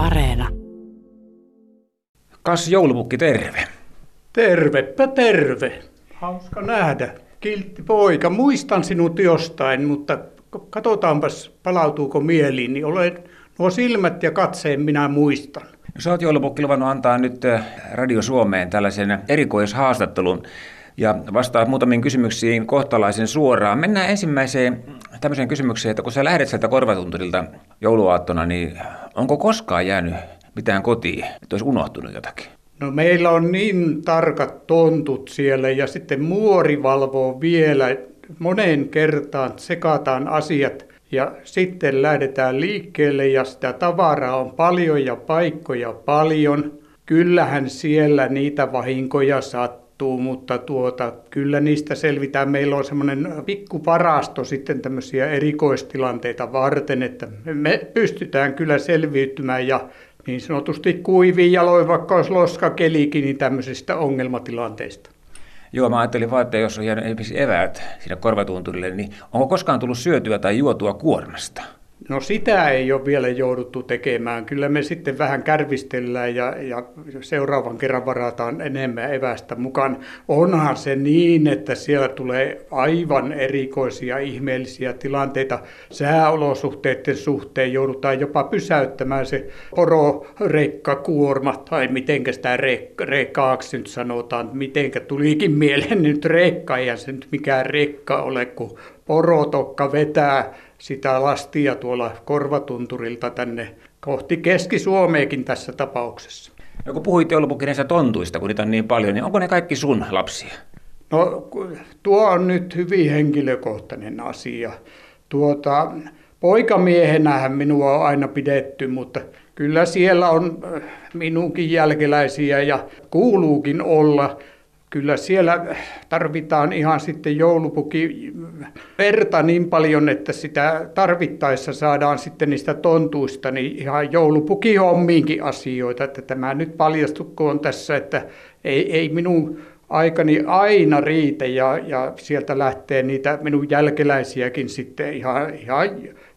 Areena. Kas joulupukki, terve. Tervepä terve. Hauska nähdä. Kiltti poika, muistan sinut jostain, mutta katsotaanpas palautuuko mieliin, niin olen nuo silmät ja katseen minä muistan. No, sä oot joulupukki luvannut antaa nyt äh, Radio Suomeen tällaisen erikoishaastattelun ja vastaa muutamiin kysymyksiin kohtalaisen suoraan. Mennään ensimmäiseen tämmöiseen kysymykseen, että kun sä lähdet sieltä korvatunturilta jouluaattona, niin onko koskaan jäänyt mitään kotiin, että olisi unohtunut jotakin? No meillä on niin tarkat tontut siellä ja sitten muori valvoo vielä moneen kertaan, sekataan asiat ja sitten lähdetään liikkeelle ja sitä tavaraa on paljon ja paikkoja paljon. Kyllähän siellä niitä vahinkoja sattuu, mutta tuota, kyllä niistä selvitään. Meillä on semmoinen pikkuparasto sitten tämmöisiä erikoistilanteita varten, että me pystytään kyllä selviytymään ja niin sanotusti kuiviin jaloin, vaikka olisi loskakelikin, niin tämmöisistä ongelmatilanteista. Joo, mä ajattelin vaan, että jos on jäänyt esimerkiksi eväät sinne korvatunturille, niin onko koskaan tullut syötyä tai juotua kuormasta? No sitä ei ole vielä jouduttu tekemään. Kyllä me sitten vähän kärvistellään ja, ja seuraavan kerran varataan enemmän evästä mukaan. Onhan se niin, että siellä tulee aivan erikoisia ihmeellisiä tilanteita. Sääolosuhteiden suhteen joudutaan jopa pysäyttämään se pororekkakuorma, tai mitenkä sitä rek- nyt sanotaan, mitenkä tulikin mieleen nyt rekka, ja se nyt mikään rekka ole, kun porotokka vetää sitä lastia tuolla korvatunturilta tänne kohti Keski-Suomeekin tässä tapauksessa. No kun puhuit joulupukin näistä tontuista, kun niitä on niin paljon, niin onko ne kaikki sun lapsia? No tuo on nyt hyvin henkilökohtainen asia. Tuota, poikamiehenähän minua on aina pidetty, mutta kyllä siellä on minunkin jälkeläisiä ja kuuluukin olla kyllä siellä tarvitaan ihan sitten joulupuki verta niin paljon, että sitä tarvittaessa saadaan sitten niistä tontuista niin ihan joulupuki hommiinkin asioita. Että tämä nyt paljastukko tässä, että ei, ei minun aikani aina riitä ja, ja sieltä lähtee niitä minun jälkeläisiäkin sitten ihan, ihan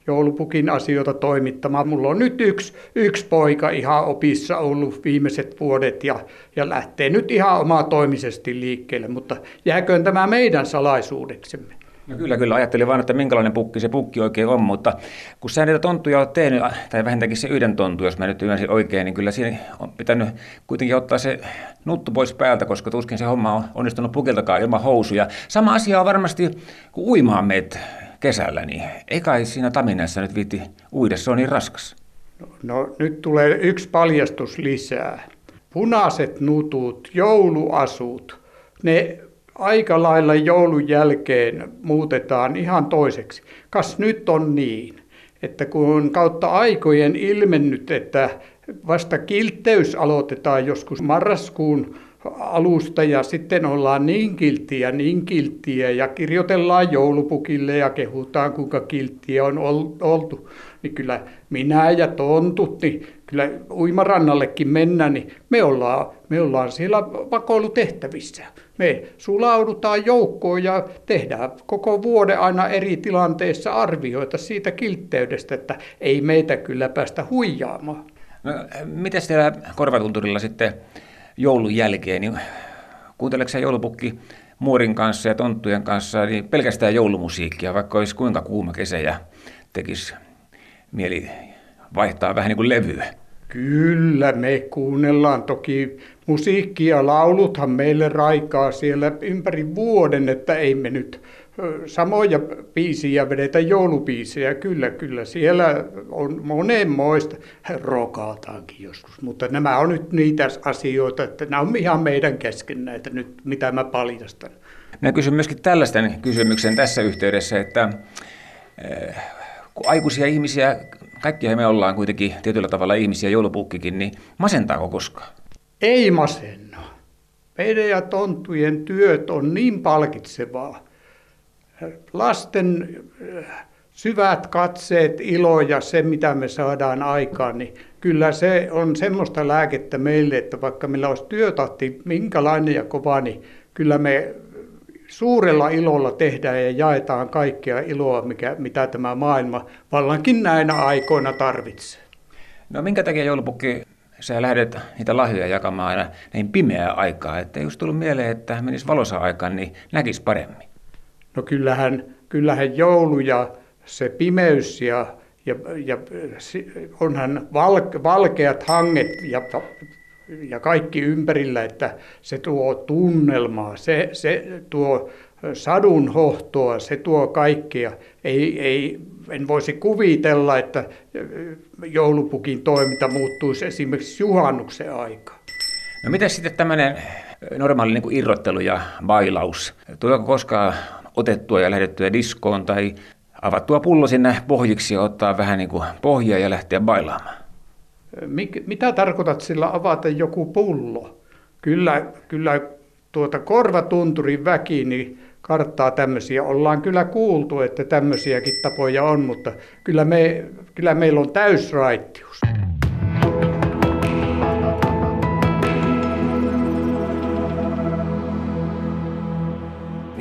joulupukin asioita toimittamaan. Mulla on nyt yksi, yksi poika ihan opissa ollut viimeiset vuodet ja, ja lähtee nyt ihan omaa toimisesti liikkeelle, mutta jääköön tämä meidän salaisuudeksemme. No kyllä, kyllä. Ajattelin vain, että minkälainen pukki se pukki oikein on, mutta kun sä niitä tonttuja olet tehnyt, tai vähintäänkin se yhden tontu, jos mä nyt ymmärsin oikein, niin kyllä siinä on pitänyt kuitenkin ottaa se nuttu pois päältä, koska tuskin se homma on onnistunut pukiltakaan ilman housuja. Sama asia on varmasti, kun uimaan meet kesällä, niin ei kai siinä taminassa nyt viitti uida, se on niin raskas. No, no nyt tulee yksi paljastus lisää. Punaiset nutut, jouluasut, ne aika lailla joulun jälkeen muutetaan ihan toiseksi. Kas nyt on niin, että kun kautta aikojen ilmennyt, että vasta kiltteys aloitetaan joskus marraskuun alusta ja sitten ollaan niin kilttiä, niin kilttiä ja kirjoitellaan joulupukille ja kehutaan kuinka kilttiä on oltu. Niin kyllä minä ja tontut, niin kyllä uimarannallekin mennä, niin me ollaan, me ollaan siellä vakoilutehtävissä. Me sulaudutaan joukkoon ja tehdään koko vuoden aina eri tilanteissa arvioita siitä kiltteydestä, että ei meitä kyllä päästä huijaamaan. No, miten siellä korvatunturilla sitten joulun jälkeen, niin kuunteleeko joulupukki muorin kanssa ja tonttujen kanssa niin pelkästään joulumusiikkia, vaikka olisi kuinka kuuma kesä ja tekisi mieli vaihtaa vähän niin kuin levyä? Kyllä, me kuunnellaan toki musiikkia. Lauluthan meille raikaa siellä ympäri vuoden, että ei me nyt samoja biisiä vedetä joulubiisejä. Kyllä, kyllä siellä on monenmoista. Rokaataankin joskus, mutta nämä on nyt niitä asioita, että nämä on ihan meidän kesken näitä nyt, mitä mä paljastan. Mä kysyn myöskin tällaisten kysymyksen tässä yhteydessä, että kun aikuisia ihmisiä, kaikkia me ollaan kuitenkin tietyllä tavalla ihmisiä, joulupukkikin, niin masentaako koskaan? Ei masenna. Meidän ja tonttujen työt on niin palkitsevaa. Lasten äh, syvät katseet, ilo ja se, mitä me saadaan aikaan, niin kyllä se on semmoista lääkettä meille, että vaikka meillä olisi työtahti minkälainen ja kova, niin kyllä me suurella ilolla tehdään ja jaetaan kaikkea iloa, mikä, mitä tämä maailma vallankin näinä aikoina tarvitsee. No minkä takia joulupukki, sä lähdet niitä lahjoja jakamaan aina näin pimeää aikaa, että jos tullut mieleen, että menisi valossa aikaan, niin näkisi paremmin? No kyllähän, kyllähän joulu ja se pimeys ja, ja, ja onhan val, valkeat hanget ja, ja kaikki ympärillä, että se tuo tunnelmaa, se, se tuo sadun hohtoa, se tuo kaikkea. Ei, ei, en voisi kuvitella, että joulupukin toiminta muuttuisi esimerkiksi juhannuksen aikaa. No miten sitten tämmöinen normaali niin kuin irrottelu ja bailaus? Tuleeko koskaan otettua ja lähdettyä diskoon tai avattua pullo sinne pohjiksi ja ottaa vähän niin kuin pohjaa ja lähteä bailaamaan? Mik, mitä tarkoitat sillä avata joku pullo? Kyllä, kyllä tuota korvatunturin väki niin karttaa tämmöisiä. Ollaan kyllä kuultu, että tämmöisiäkin tapoja on, mutta kyllä, me, kyllä meillä on täysraittius.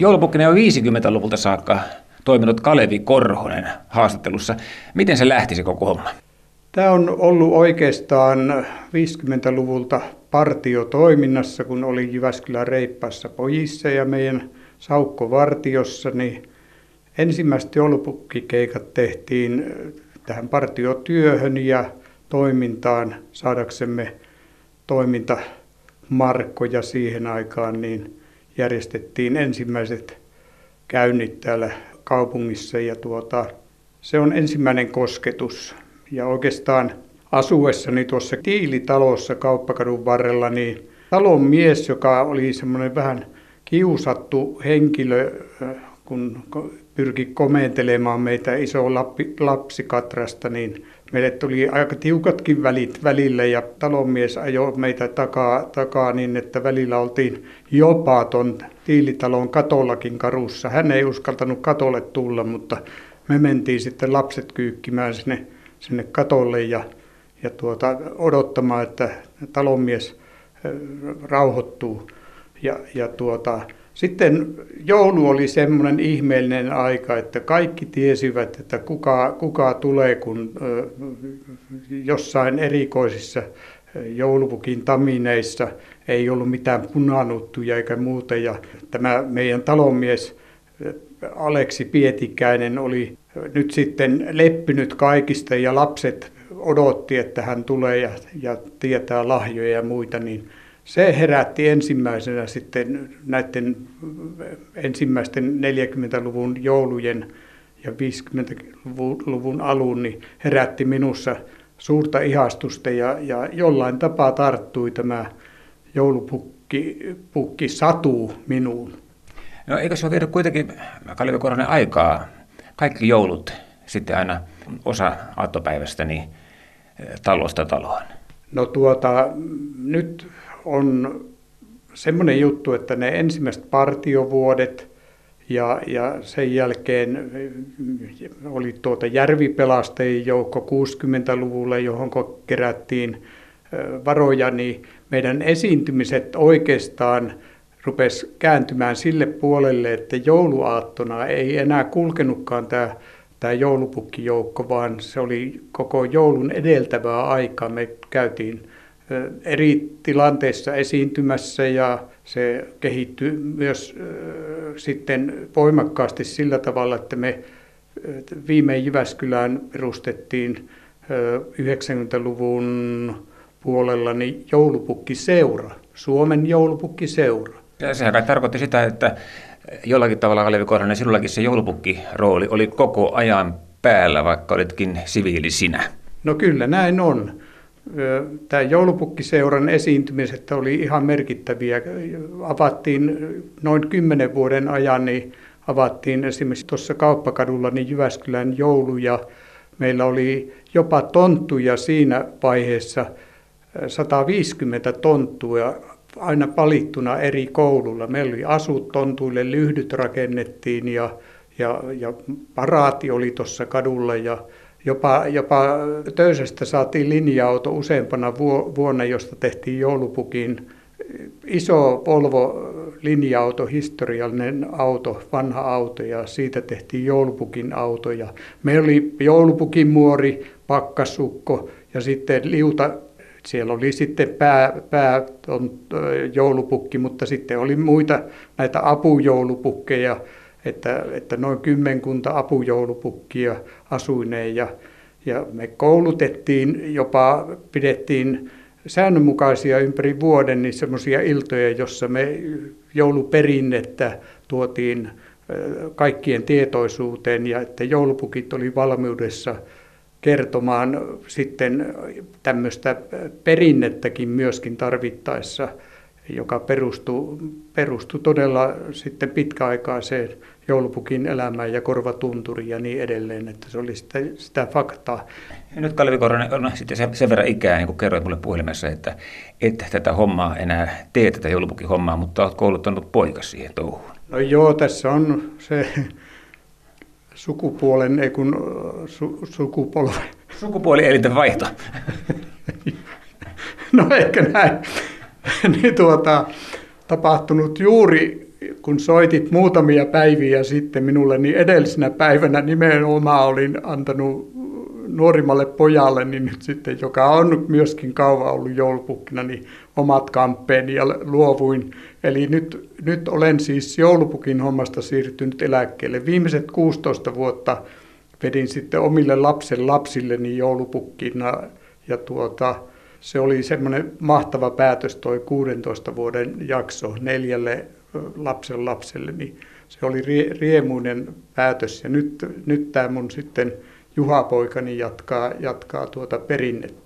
Joulupukkinen on 50-luvulta saakka toiminut Kalevi Korhonen haastattelussa. Miten se lähti se koko homma? Tämä on ollut oikeastaan 50-luvulta partiotoiminnassa, kun oli Jyväskylän reippaassa pojissa ja meidän Saukko Vartiossa, niin ensimmäiset joulupukkikeikat tehtiin tähän partiotyöhön ja toimintaan saadaksemme toimintamarkkoja siihen aikaan, niin järjestettiin ensimmäiset käynnit täällä kaupungissa ja tuota, se on ensimmäinen kosketus. Ja oikeastaan asuessani tuossa Tiilitalossa kauppakadun varrella, niin talon mies, joka oli semmoinen vähän kiusattu henkilö, kun pyrki komentelemaan meitä iso lapsikatrasta, niin meille tuli aika tiukatkin välit välillä ja talonmies ajoi meitä takaa, takaa niin, että välillä oltiin jopa ton tiilitalon katollakin karussa. Hän ei uskaltanut katolle tulla, mutta me mentiin sitten lapset kyykkimään sinne, sinne katolle ja, ja tuota, odottamaan, että talonmies rauhoittuu. Ja, ja tuota, sitten joulu oli semmoinen ihmeellinen aika, että kaikki tiesivät, että kuka, kuka tulee, kun jossain erikoisissa joulupukin tamineissa ei ollut mitään punanuttuja eikä muuta. Ja tämä meidän talonmies Aleksi Pietikäinen oli nyt sitten leppynyt kaikista ja lapset odotti, että hän tulee ja, ja tietää lahjoja ja muita, niin se herätti ensimmäisenä sitten näiden ensimmäisten 40-luvun joulujen ja 50-luvun alun, niin herätti minussa suurta ihastusta ja, ja jollain tapaa tarttui tämä joulupukki pukki satu minuun. No eikö se ole viedä kuitenkin Kalevi Koronen aikaa, kaikki joulut sitten aina osa aattopäivästä niin talosta taloon? No tuota, nyt on semmoinen juttu, että ne ensimmäiset partiovuodet ja, ja sen jälkeen oli tuota järvipelastajien joukko 60-luvulle, johon kerättiin varoja, niin meidän esiintymiset oikeastaan rupesi kääntymään sille puolelle, että jouluaattona ei enää kulkenutkaan tämä, tämä joulupukkijoukko, vaan se oli koko joulun edeltävää aikaa. Me käytiin eri tilanteissa esiintymässä ja se kehittyi myös sitten voimakkaasti sillä tavalla, että me viimein Jyväskylään perustettiin 90-luvun puolella niin joulupukkiseura, Suomen joulupukkiseura. Ja sehän kai tarkoitti sitä, että jollakin tavalla Kalevi Korhonen, sinullakin se joulupukkirooli oli koko ajan päällä, vaikka olitkin siviili sinä. No kyllä, näin on tämä joulupukkiseuran esiintymiset oli ihan merkittäviä. Avattiin noin kymmenen vuoden ajan, niin avattiin esimerkiksi tuossa kauppakadulla niin Jyväskylän joulu ja meillä oli jopa tonttuja siinä vaiheessa 150 tonttua aina palittuna eri koululla. Meillä oli asut tontuille, lyhdyt rakennettiin ja, ja, ja paraati oli tuossa kadulla ja Jopa, jopa Töysästä saatiin linja-auto useampana vuonna, josta tehtiin joulupukin. Iso Volvo linja-auto, historiallinen auto, vanha auto ja siitä tehtiin joulupukin auto. Ja meillä oli joulupukin muori, pakkasukko ja sitten liuta, siellä oli sitten pää, pää on joulupukki, mutta sitten oli muita näitä apujoulupukkeja, että, että noin kymmenkunta apujoulupukkia asuineen ja, ja me koulutettiin, jopa pidettiin säännönmukaisia ympäri vuoden niin semmoisia iltoja, jossa me jouluperinnettä tuotiin kaikkien tietoisuuteen ja että joulupukit oli valmiudessa kertomaan sitten tämmöistä perinnettäkin myöskin tarvittaessa, joka perustui, perustui todella sitten pitkäaikaiseen joulupukin elämään ja korvatunturi ja niin edelleen, että se oli sitä, sitä faktaa. Ja nyt Kalvi Koronen on sitten sen, sen verran ikää, niin kuin kerroit mulle puhelimessa, että et tätä hommaa enää tee, tätä joulupukin hommaa, mutta olet kouluttanut poikas siihen touhuun. No joo, tässä on se sukupuolen, ei kun su, sukupolven. Sukupuolielinten vaihto. no ehkä näin. niin tuota, tapahtunut juuri kun soitit muutamia päiviä sitten minulle, niin edellisenä päivänä nimenomaan olin antanut nuorimmalle pojalle, niin nyt sitten, joka on myöskin kauan ollut joulupukkina, niin omat kampeeni ja luovuin. Eli nyt, nyt olen siis joulupukin hommasta siirtynyt eläkkeelle. Viimeiset 16 vuotta vedin sitten omille lapsen lapsilleni joulupukkina ja tuota, se oli semmoinen mahtava päätös toi 16 vuoden jakso neljälle lapsen lapselle, niin se oli riemuinen päätös. Ja nyt, nyt tämä mun sitten Juha poikani jatkaa, jatkaa tuota perinnettä.